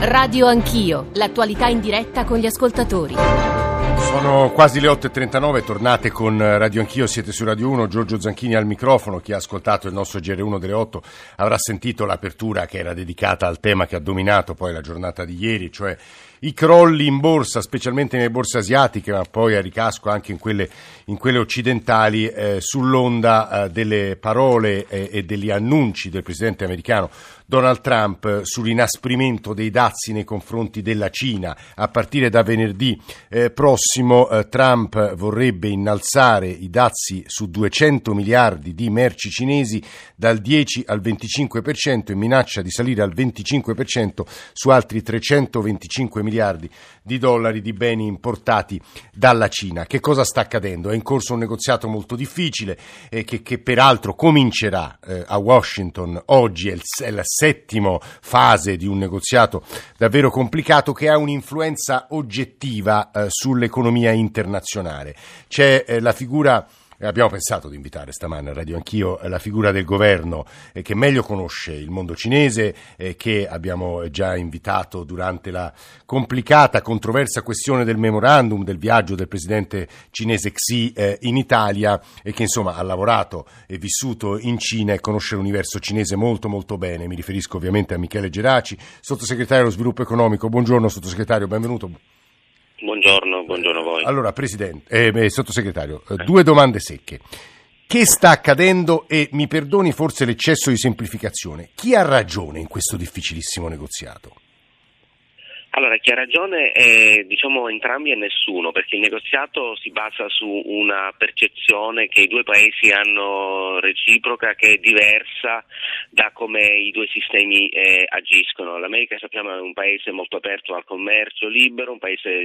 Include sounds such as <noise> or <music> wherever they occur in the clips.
Radio Anch'io, l'attualità in diretta con gli ascoltatori. Sono quasi le 8.39, tornate con Radio Anch'io, siete su Radio 1, Giorgio Zanchini al microfono, chi ha ascoltato il nostro GR1 delle 8 avrà sentito l'apertura che era dedicata al tema che ha dominato poi la giornata di ieri, cioè i crolli in borsa, specialmente nelle borse asiatiche, ma poi a ricasco anche in quelle, in quelle occidentali, eh, sull'onda eh, delle parole eh, e degli annunci del presidente americano Donald Trump eh, sull'inasprimento dei dazi nei confronti della Cina. A partire da venerdì eh, prossimo eh, Trump vorrebbe innalzare i dazi su 200 miliardi di merci cinesi dal 10 al 25% e minaccia di salire al 25% su altri 325 miliardi miliardi di dollari di beni importati dalla Cina. Che cosa sta accadendo? È in corso un negoziato molto difficile eh, che, che, peraltro comincerà eh, a Washington oggi, è, il, è la settima fase di un negoziato davvero complicato che ha un'influenza oggettiva eh, sull'economia internazionale. C'è eh, la figura abbiamo pensato di invitare stamane a Radio Anch'io la figura del governo eh, che meglio conosce il mondo cinese, eh, che abbiamo già invitato durante la complicata, controversa questione del memorandum del viaggio del presidente cinese Xi eh, in Italia e che insomma ha lavorato e vissuto in Cina e conosce l'universo cinese molto molto bene. Mi riferisco ovviamente a Michele Geraci, sottosegretario dello sviluppo economico. Buongiorno sottosegretario, benvenuto. Buongiorno, buongiorno a voi. Allora, Presidente, eh, Sottosegretario, eh. due domande secche. Che sta accadendo e mi perdoni forse l'eccesso di semplificazione, chi ha ragione in questo difficilissimo negoziato? Allora, chi ha ragione è diciamo entrambi e nessuno, perché il negoziato si basa su una percezione che i due paesi hanno reciproca, che è diversa da come i due sistemi eh, agiscono. L'America sappiamo è un paese molto aperto al commercio libero, un paese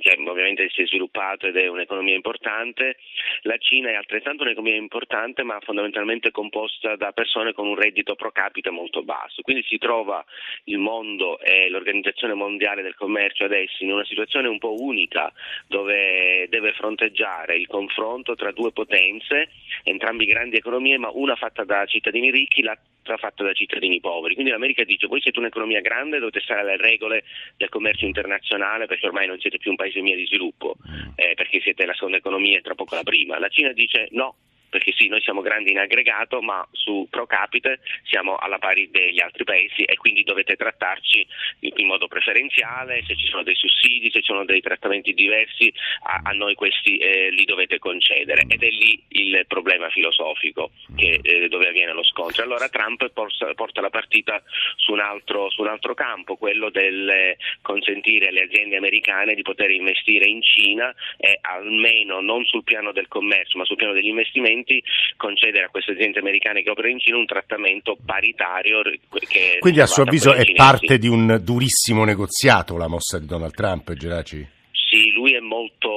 che ovviamente si è sviluppato ed è un'economia importante. La Cina è altrettanto un'economia importante, ma fondamentalmente composta da persone con un reddito pro capite molto basso. Quindi si trova il mondo e l'organizzazione l'Organizzazione Mondiale del Commercio adesso in una situazione un po' unica dove deve fronteggiare il confronto tra due potenze, entrambi grandi economie, ma una fatta da cittadini ricchi, l'altra fatta da cittadini poveri. Quindi l'America dice voi siete un'economia grande, dovete stare alle regole del commercio internazionale perché ormai non siete più un paese mia di sviluppo, mm. eh, perché siete la seconda economia e tra poco la prima. La Cina dice no, perché sì, noi siamo grandi in aggregato, ma su pro capite siamo alla pari degli altri paesi e quindi dovete trattarci in modo preferenziale, se ci sono dei sussidi, se ci sono dei trattamenti diversi, a, a noi questi eh, li dovete concedere ed è lì il problema filosofico che, eh, dove avviene lo scontro. Allora Trump porta, porta la partita su un, altro, su un altro campo, quello del consentire alle aziende americane di poter investire in Cina e almeno non sul piano del commercio ma sul piano degli investimenti investimenti, concedere a queste aziende americane che operano in Cina un trattamento paritario. Quindi a suo avviso è parte di un durissimo negoziato la mossa di Donald Trump, Geraci? Sì, lui è molto,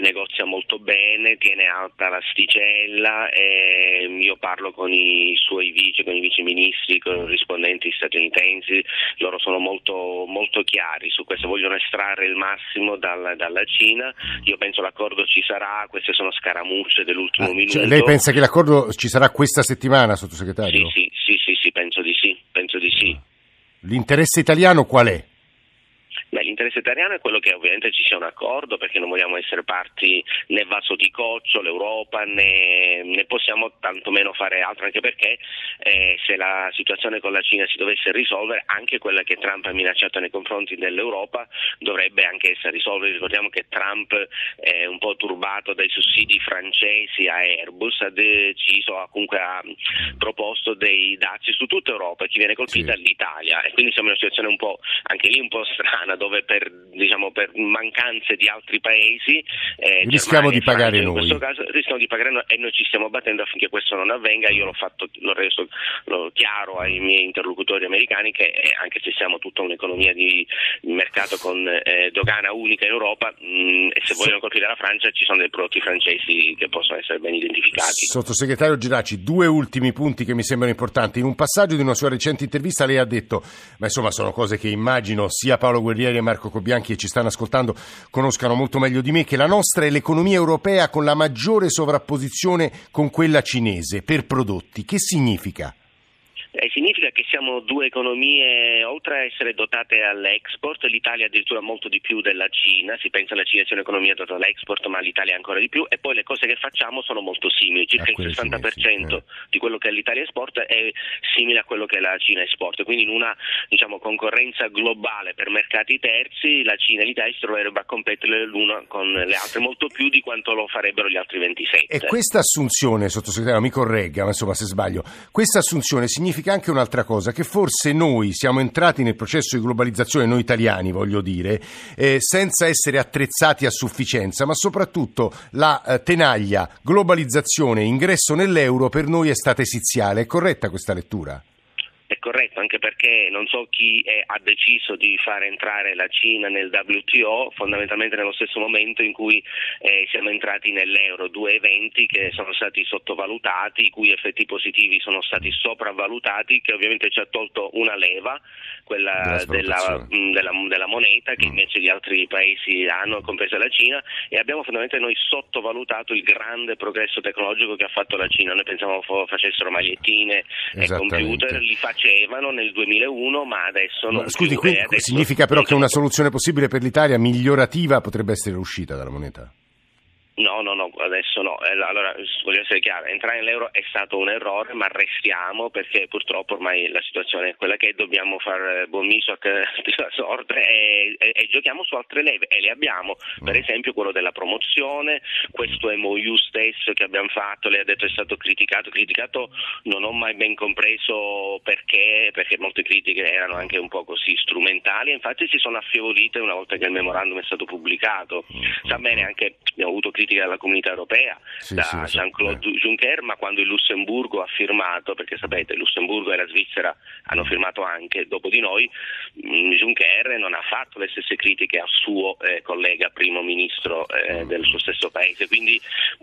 negozia molto bene, tiene alta l'asticella e io parlo con i suoi vice, con i viceministri, con i rispondenti statunitensi, loro sono molto, molto chiari su questo, vogliono estrarre il massimo dalla, dalla Cina, io penso l'accordo ci sarà, queste sono scaramucce dell'ultimo ah, minuto. Cioè lei pensa che l'accordo ci sarà questa settimana, sottosegretario? Sì, sì, sì, sì, sì penso di sì, penso di sì. L'interesse italiano qual è? Beh, l'interesse italiano è quello che ovviamente ci sia un accordo perché non vogliamo essere parti né vaso di coccio, l'Europa, né, né possiamo tantomeno fare altro, anche perché eh, se la situazione con la Cina si dovesse risolvere, anche quella che Trump ha minacciato nei confronti dell'Europa dovrebbe anche essere risolta. Ricordiamo che Trump è un po' turbato dai sussidi francesi a Airbus, ha deciso, comunque ha proposto dei dazi su tutta Europa e chi viene colpita sì. è l'Italia e quindi siamo in una situazione un po' anche lì un po' strana dove per, diciamo, per mancanze di altri paesi eh, rischiamo di pagare noi. In questo caso rischiamo di pagare noi e noi ci stiamo battendo affinché questo non avvenga. Io l'ho fatto, l'ho reso l'ho chiaro ai miei interlocutori americani che eh, anche se siamo tutta un'economia di mercato con eh, dogana unica in Europa mh, mm, e se vogliono colpire la Francia ci sono dei prodotti francesi che possono essere ben identificati. Sottosegretario Giraci, due ultimi punti che mi sembrano importanti. In un passaggio di una sua recente intervista lei ha detto, ma insomma sono cose che immagino sia Paolo Guerrieri E Marco Cobianchi che ci stanno ascoltando conoscano molto meglio di me che la nostra è l'economia europea con la maggiore sovrapposizione con quella cinese per prodotti. Che significa? Eh, significa che siamo due economie, oltre a essere dotate all'export, l'Italia addirittura molto di più della Cina, si pensa alla Cina sia un'economia dotata all'export, ma l'Italia ancora di più, e poi le cose che facciamo sono molto simili, circa il 60% cinesi, eh. di quello che l'Italia esporta è simile a quello che la Cina esporta, quindi in una diciamo, concorrenza globale per mercati terzi la Cina e l'Italia si troverebbero a competere l'una con le altre molto più di quanto lo farebbero gli altri 27. E questa assunzione, sottosegretario, mi corregga, ma insomma se sbaglio, questa assunzione significa significa anche un'altra cosa, che forse noi siamo entrati nel processo di globalizzazione, noi italiani voglio dire, eh, senza essere attrezzati a sufficienza, ma soprattutto la eh, tenaglia globalizzazione, ingresso nell'euro per noi è stata esiziale. È corretta questa lettura? È corretto, anche perché non so chi è, ha deciso di far entrare la Cina nel WTO, fondamentalmente nello stesso momento in cui eh, siamo entrati nell'euro, due eventi che sono stati sottovalutati, i cui effetti positivi sono stati sopravvalutati, che ovviamente ci ha tolto una leva, quella della, mm, della, della, moneta, che mm. invece gli altri paesi hanno, compresa la Cina, e abbiamo fondamentalmente noi sottovalutato il grande progresso tecnologico che ha fatto la Cina. Noi pensavamo facessero magliettine e computer, li facciamo facevano nel 2001, ma adesso non ma, Scusi, più, adesso significa però che una soluzione possibile per l'Italia migliorativa potrebbe essere l'uscita dalla moneta? No, no, no, adesso no. Eh, allora, voglio essere chiaro, entrare nell'euro è stato un errore, ma restiamo perché purtroppo ormai la situazione è quella che dobbiamo fare buon miso a la sorte e, e, e, giochiamo su altre leve e le abbiamo, per mm. esempio quello della promozione, questo MOU stesso che abbiamo fatto, lei ha detto è stato criticato, criticato non ho mai ben compreso perché, perché molte critiche erano anche un po' così strumentali, infatti si sono affievolite una volta che il memorandum è stato pubblicato. Mm, Sa bene anche, abbiamo avuto critiche politica della comunità europea sì, da sì, Jean-Claude eh. Juncker, ma quando il Lussemburgo ha firmato, perché sapete il Lussemburgo e la Svizzera hanno firmato anche dopo di noi, mm, Juncker non ha fatto le stesse critiche al suo eh, collega primo ministro eh, mm. del suo stesso paese, quindi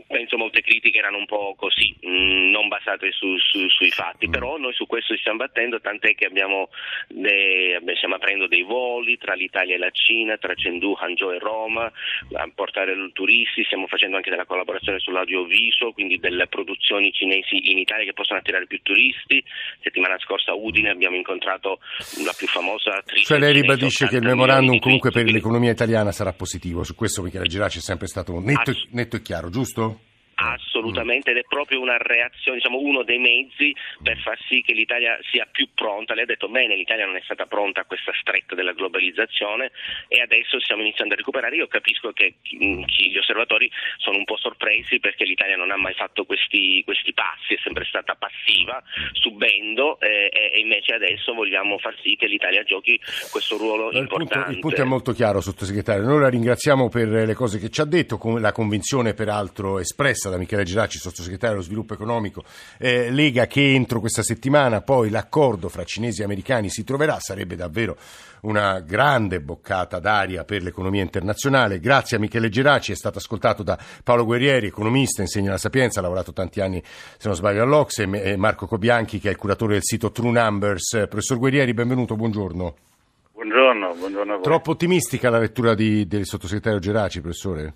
penso molte critiche erano un po' così, mh, mm, non basate su, su, sui fatti, però noi su questo ci stiamo battendo, tant'è che abbiamo de, stiamo aprendo dei voli tra l'Italia e la Cina, tra Chengdu, Hangzhou e Roma, a portare turisti, stiamo facendo facendo anche della collaborazione sull'audiovisuo, quindi delle produzioni cinesi in Italia che possono attirare più turisti. Settimana scorsa a Udine abbiamo incontrato la più famosa attrice. Cioè lei ribadisce che il memorandum comunque per l'economia italiana sarà positivo, su questo Michele Geraci è sempre stato netto, netto e chiaro, giusto? Assolutamente, ed è proprio una reazione, diciamo uno dei mezzi per far sì che l'Italia sia più pronta. Lei ha detto bene, l'Italia non è stata pronta a questa stretta della globalizzazione e adesso stiamo iniziando a recuperare. Io capisco che mm, gli osservatori sono un po' sorpresi perché l'Italia non ha mai fatto questi, questi passi, è sempre stata passiva, subendo eh, e invece adesso vogliamo far sì che l'Italia giochi questo ruolo il importante. Punto, il punto è molto chiaro, sottosegretario. Noi la ringraziamo per le cose che ci ha detto, con la convinzione peraltro espressa da Michele Giracci, sottosegretario dello sviluppo economico, eh, lega che entro questa settimana poi l'accordo fra cinesi e americani si troverà, sarebbe davvero una grande boccata d'aria per l'economia internazionale. Grazie a Michele Geraci, è stato ascoltato da Paolo Guerrieri, economista, insegna la Sapienza, ha lavorato tanti anni, se non sbaglio, all'Ocse, e Marco Cobianchi, che è il curatore del sito True Numbers. Professor Guerrieri, benvenuto, buongiorno. Buongiorno, buongiorno a voi. Troppo ottimistica la lettura di, del sottosegretario Geraci, professore?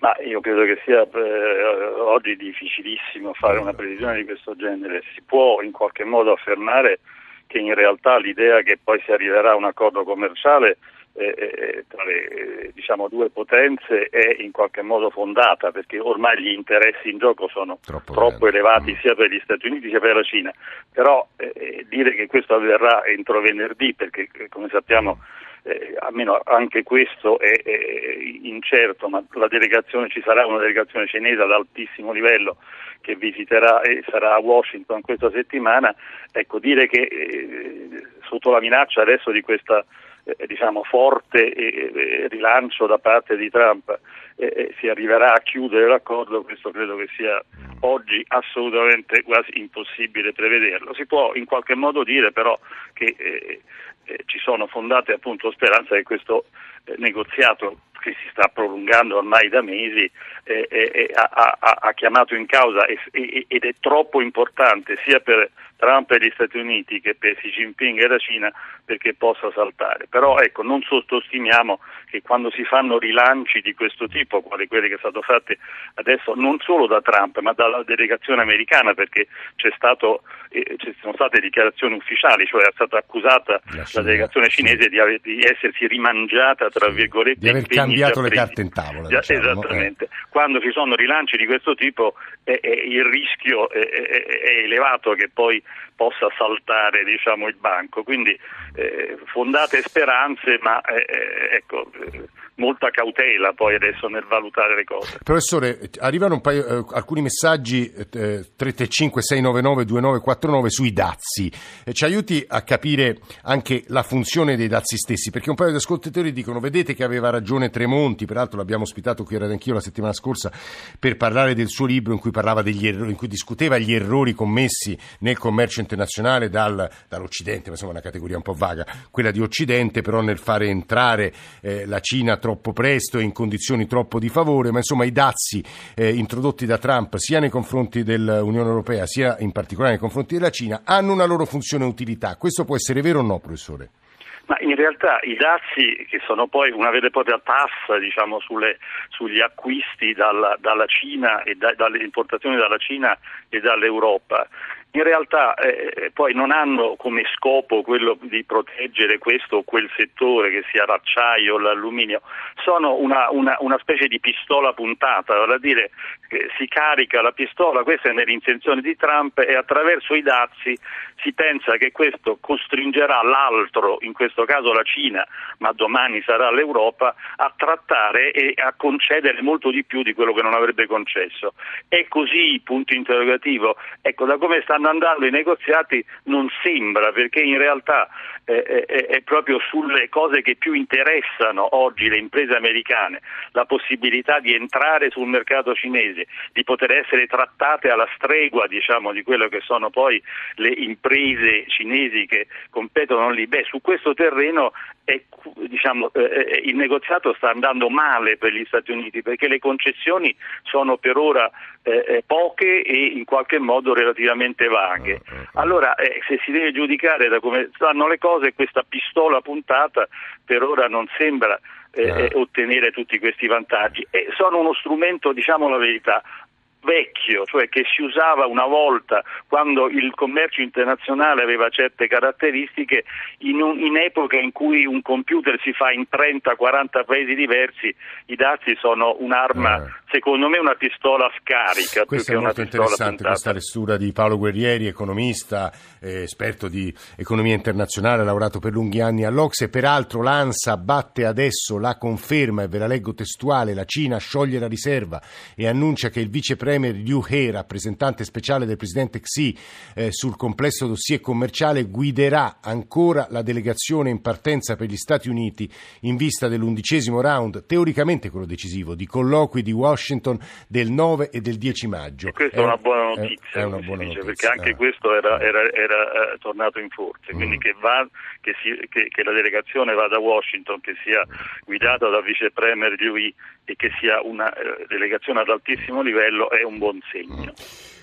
Ma io credo che sia eh, oggi difficilissimo fare una previsione di questo genere. Si può in qualche modo affermare che in realtà l'idea che poi si arriverà a un accordo commerciale eh, eh, tra le diciamo, due potenze è in qualche modo fondata perché ormai gli interessi in gioco sono troppo, troppo elevati mm. sia per gli Stati Uniti sia per la Cina. Però eh, eh, dire che questo avverrà entro venerdì, perché come sappiamo eh, almeno anche questo è, è, incerto, ma la delegazione, ci sarà una delegazione cinese ad altissimo livello che visiterà e sarà a Washington questa settimana, ecco dire che eh, sotto la minaccia adesso di questa eh, diciamo, forte eh, rilancio da parte di Trump eh, si arriverà a chiudere l'accordo, questo credo che sia oggi assolutamente quasi impossibile prevederlo. Si può in qualche modo dire però che eh, eh, ci sono fondate appunto speranze che questo eh, negoziato che si sta prolungando ormai da mesi eh, eh, ha, ha, ha, chiamato in causa ed è troppo importante sia per Trump e gli Stati Uniti che per Xi Jinping e la Cina perché possa saltare. Però ecco, non sottostimiamo che quando si fanno rilanci di questo tipo, quali quelli che sono stati adesso non solo da Trump ma dalla delegazione americana perché c'è stato, eh, ci sono state dichiarazioni ufficiali, cioè è stata accusata la, la delegazione cinese di, ave, di, essersi rimangiata tra virgolette di aver cambiato le carte in tavola. Diciamo, esattamente. Eh. Quando ci sono rilanci di questo tipo eh, il rischio è elevato che poi possa saltare diciamo, il banco. Quindi eh, fondate speranze, ma eh, eh ecco, eh, molta cautela poi adesso nel valutare le cose. Professore, arrivano paio, eh, alcuni messaggi eh, 335 699 2949 sui dazi. Eh, ci aiuti a capire anche la funzione dei dazi stessi, perché un paio di ascoltatori dicono vedete che aveva ragione Tremonti, peraltro l'abbiamo ospitato qui a anch'io la settimana scorsa per parlare del suo libro in cui, errori, in cui discuteva gli errori commessi nel commercio internazionale dal, dall'Occidente, ma insomma una categoria un po' vaga, quella di Occidente, però nel fare entrare eh, la Cina troppo presto e in condizioni troppo di favore, ma insomma i dazi eh, introdotti da Trump sia nei confronti dell'Unione Europea sia in particolare nei confronti della Cina hanno una loro funzione e utilità. Questo può essere vero o no, professore? Ma in realtà i dazi, che sono poi una vera e propria tassa diciamo, sulle, sugli acquisti dalla, dalla Cina e da, dalle importazioni dalla Cina e dall'Europa, in realtà eh, eh, poi non hanno come scopo quello di proteggere questo o quel settore, che sia l'acciaio o l'alluminio, sono una, una, una specie di pistola puntata, vale a dire che si carica la pistola, questa è nell'intenzione di Trump e attraverso i dazi si pensa che questo costringerà l'altro, in questo caso la Cina, ma domani sarà l'Europa, a trattare e a concedere molto di più di quello che non avrebbe concesso. È così, punto interrogativo. Ecco, da come stanno andando i negoziati non sembra, perché in realtà eh, è, è proprio sulle cose che più interessano oggi le imprese americane, la possibilità di entrare sul mercato cinese, di poter essere trattate alla stregua diciamo, di quello che sono poi le imprese cinesi che competono lì. Beh, su questo terreno è, diciamo, eh, eh, il negoziato sta andando male per gli Stati Uniti perché le concessioni sono per ora eh, eh poche e in qualche modo relativamente vaghe. Ah, ah, ah. Allora, eh, se si deve giudicare da come stanno le cose, questa pistola puntata per ora non sembra eh, ottenere tutti questi vantaggi. E sono uno strumento, diciamo la verità, vecchio, cioè che si usava una volta quando il commercio internazionale aveva certe caratteristiche, in, un, in epoca in cui un computer si fa in 30-40 paesi diversi, i dazi sono un'arma, eh. secondo me una pistola scarica. Questa è molto interessante, questa lettura di Paolo Guerrieri, economista, eh, esperto di economia internazionale, ha lavorato per lunghi anni all'Ocse, peraltro l'ANSA batte adesso la conferma, e ve la leggo testuale, la Cina scioglie la riserva e annuncia che il vicepresidente Premier Liu He, rappresentante speciale del presidente Xi eh, sul complesso dossier commerciale, guiderà ancora la delegazione in partenza per gli Stati Uniti in vista dell'undicesimo round, teoricamente quello decisivo, di colloqui di Washington del 9 e del 10 maggio. E questa è, una buona notizia, è, una buona dice, notizia. perché anche ah. questo era, era, era uh, tornato in forza, quindi mm. che, va, che, si, che, che, la delegazione vada a Washington, che sia guidata dal vice premier Liu He e che sia una delegazione ad altissimo livello è un buon segno.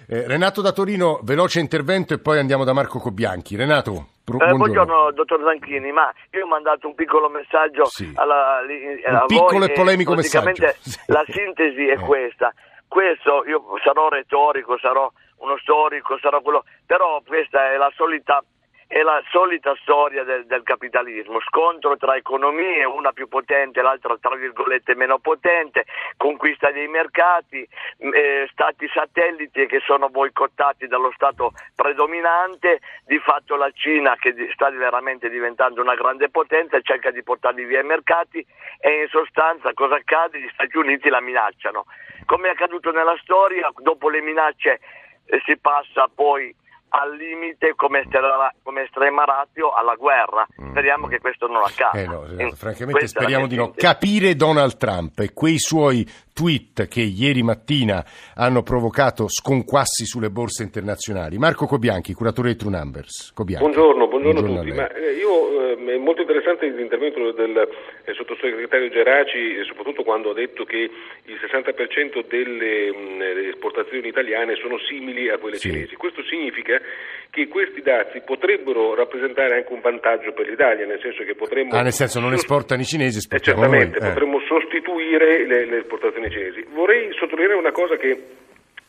Eh, Renato da Torino, veloce intervento e poi andiamo da Marco Cobianchi. Renato. Pro- eh, buongiorno. dottor Zanchini, ma io ho mandato un piccolo messaggio sì. alla, alla un piccolo e polemico messaggio. <laughs> La sintesi è eh. questa. Questo io sarò retorico, sarò uno storico, sarò quello, però questa è la solita è la solita storia del, del, capitalismo, scontro tra economie, una più potente, l'altra tra virgolette meno potente, conquista dei mercati, eh, stati satelliti che sono boicottati dallo Stato predominante, di fatto la Cina che sta veramente diventando una grande potenza cerca di portarli via ai mercati e in sostanza cosa accade? Gli Stati Uniti la minacciano. Come è accaduto nella storia, dopo le minacce eh, si passa poi al limite come estrema, come estrema ratio alla guerra. Mm. Speriamo che questo non accada. Eh no, francamente speriamo di no. Capire Donald Trump e quei suoi tweet che ieri mattina hanno provocato sconquassi sulle borse internazionali. Marco Cobianchi, curatore di True Numbers. Cobianchi. Buongiorno, buongiorno, buongiorno a tutti. Ma, eh, io, eh, è molto interessante l'intervento del eh, sottosegretario Geraci, soprattutto quando ha detto che il 60% delle mh, esportazioni italiane sono simili a quelle sì. cinesi. Questo significa che questi dazi potrebbero rappresentare anche un vantaggio per l'Italia, nel senso che potremmo... Ah, nel senso non esportano i cinesi, esportiamo eh, certamente, noi. potremmo sostituire le, le esportazioni cinesi. Vorrei sottolineare una cosa che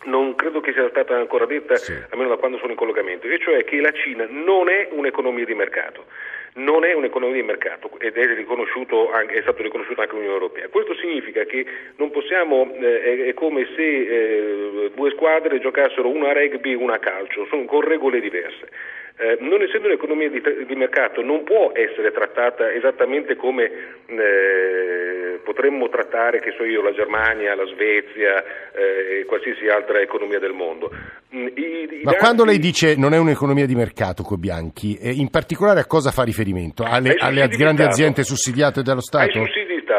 non credo che sia stata ancora detta, sì. almeno da quando sono in collocamento, e cioè che la Cina non è un'economia di mercato non è un'economia di mercato ed è, anche, è stato riconosciuto anche l'Unione Europea. Questo significa che non possiamo, eh, è, come se eh, due squadre giocassero una a rugby e una a calcio, sono con regole diverse. Eh, non essendo un'economia di, di, mercato non può essere trattata esattamente come eh, potremmo trattare so io, la Germania, la Svezia e eh, qualsiasi altra economia del mondo. Mm, I, i Ma dati... quando lei dice non è un'economia di mercato, Cobianchi, eh, in particolare a cosa fa riferimento? Alle, alle grandi aziende sussidiate dallo Stato?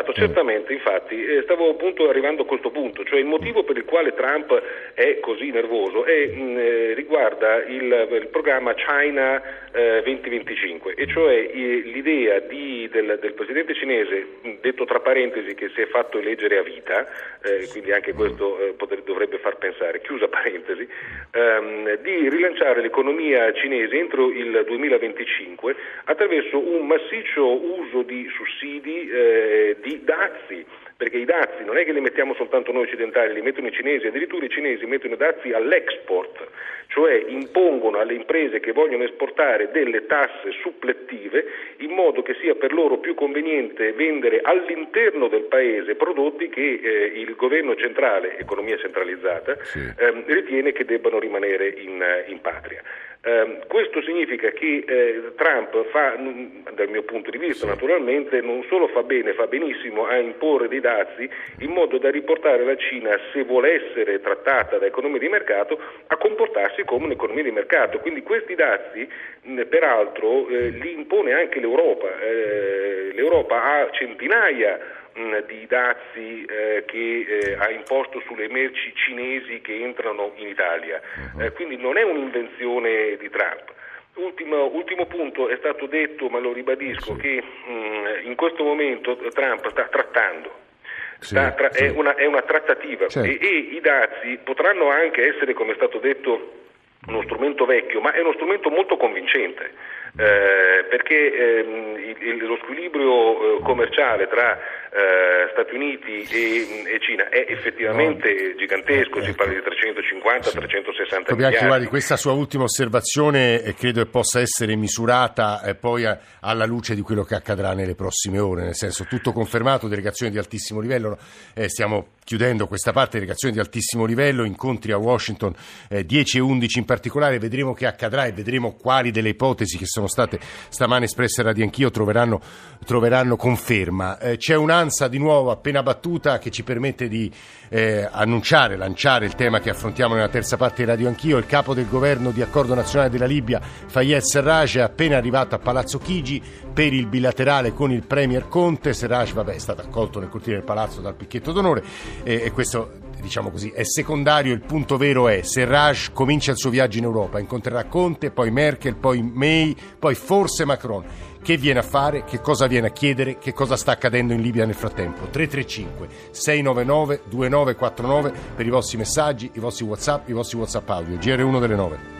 Di Stato, certamente, infatti, eh, stavo appunto arrivando a questo punto, cioè il motivo per il quale Trump è così nervoso è, mh, mm, riguarda il, il programma China eh, 2025, e cioè l'idea di, del, del, presidente cinese, detto tra parentesi che si è fatto eleggere a vita, eh, quindi anche questo eh, poter, dovrebbe far pensare, chiusa parentesi, ehm, di rilanciare l'economia cinese entro il 2025 attraverso un massiccio uso di sussidi, eh, di dazi perché i dazi non è che li mettiamo soltanto noi occidentali, li mettono i cinesi, addirittura i cinesi mettono i dazi all'export, cioè impongono alle imprese che vogliono esportare delle tasse supplettive in modo che sia per loro più conveniente vendere all'interno del paese prodotti che eh, il governo centrale, economia centralizzata, sì. ehm, ritiene che debbano rimanere in, in patria. Eh, questo significa che eh, Trump fa, dal mio punto di vista sì. naturalmente, non solo fa bene, fa benissimo a imporre dei dazi in modo da riportare la Cina, se vuole essere trattata da economia di mercato, a comportarsi come un'economia di mercato. Quindi questi dazi, mh, peraltro, eh, li impone anche l'Europa. Eh, L'Europa ha centinaia di dazi eh, che eh, ha imposto sulle merci cinesi che entrano in Italia. Uh-huh. Eh, quindi non è un'invenzione di Trump. Ultimo, ultimo, punto, è stato detto, ma lo ribadisco, sì. che mh, in questo momento Trump sta trattando. Sì, sta tra- sì. è, una, è, una, trattativa certo. e, e i dazi potranno anche essere, come è stato detto, uno strumento vecchio, ma è uno strumento molto convincente eh, perché ehm, il, lo squilibrio eh, commerciale tra eh, Stati Uniti e, e, Cina è effettivamente no. gigantesco, si parla di 350-360 sì. miliardi. Guardi, questa sua ultima osservazione eh, credo che possa essere misurata eh, poi a, alla luce di quello che accadrà nelle prossime ore, nel senso tutto confermato, delegazioni di altissimo livello, eh, stiamo chiudendo questa parte, delegazioni di altissimo livello, incontri a Washington 10 e 11 in particolare, vedremo che accadrà e vedremo quali delle ipotesi che sono state stamane espresse a Radio Anch'io troveranno, troveranno conferma. c'è un un'ansa di nuovo appena battuta che ci permette di eh, annunciare, lanciare il tema che affrontiamo nella terza parte di Radio Anch'io. Il capo del governo di accordo nazionale della Libia, Fayez Serraj, è appena arrivato a Palazzo Chigi per il bilaterale con il Premier Conte. Serraj vabbè, è stato accolto nel cortile del palazzo dal picchetto d'onore e, e questo diciamo così, è secondario, il punto vero è Serraj comincia il suo viaggio in Europa, incontrerà Conte, poi Merkel, poi May, poi forse Macron che viene a fare, che cosa viene a chiedere, che cosa sta accadendo in Libia nel frattempo. 335 699 2949 per i vostri messaggi, i vostri WhatsApp, i vostri WhatsApp audio. GR1 delle 9.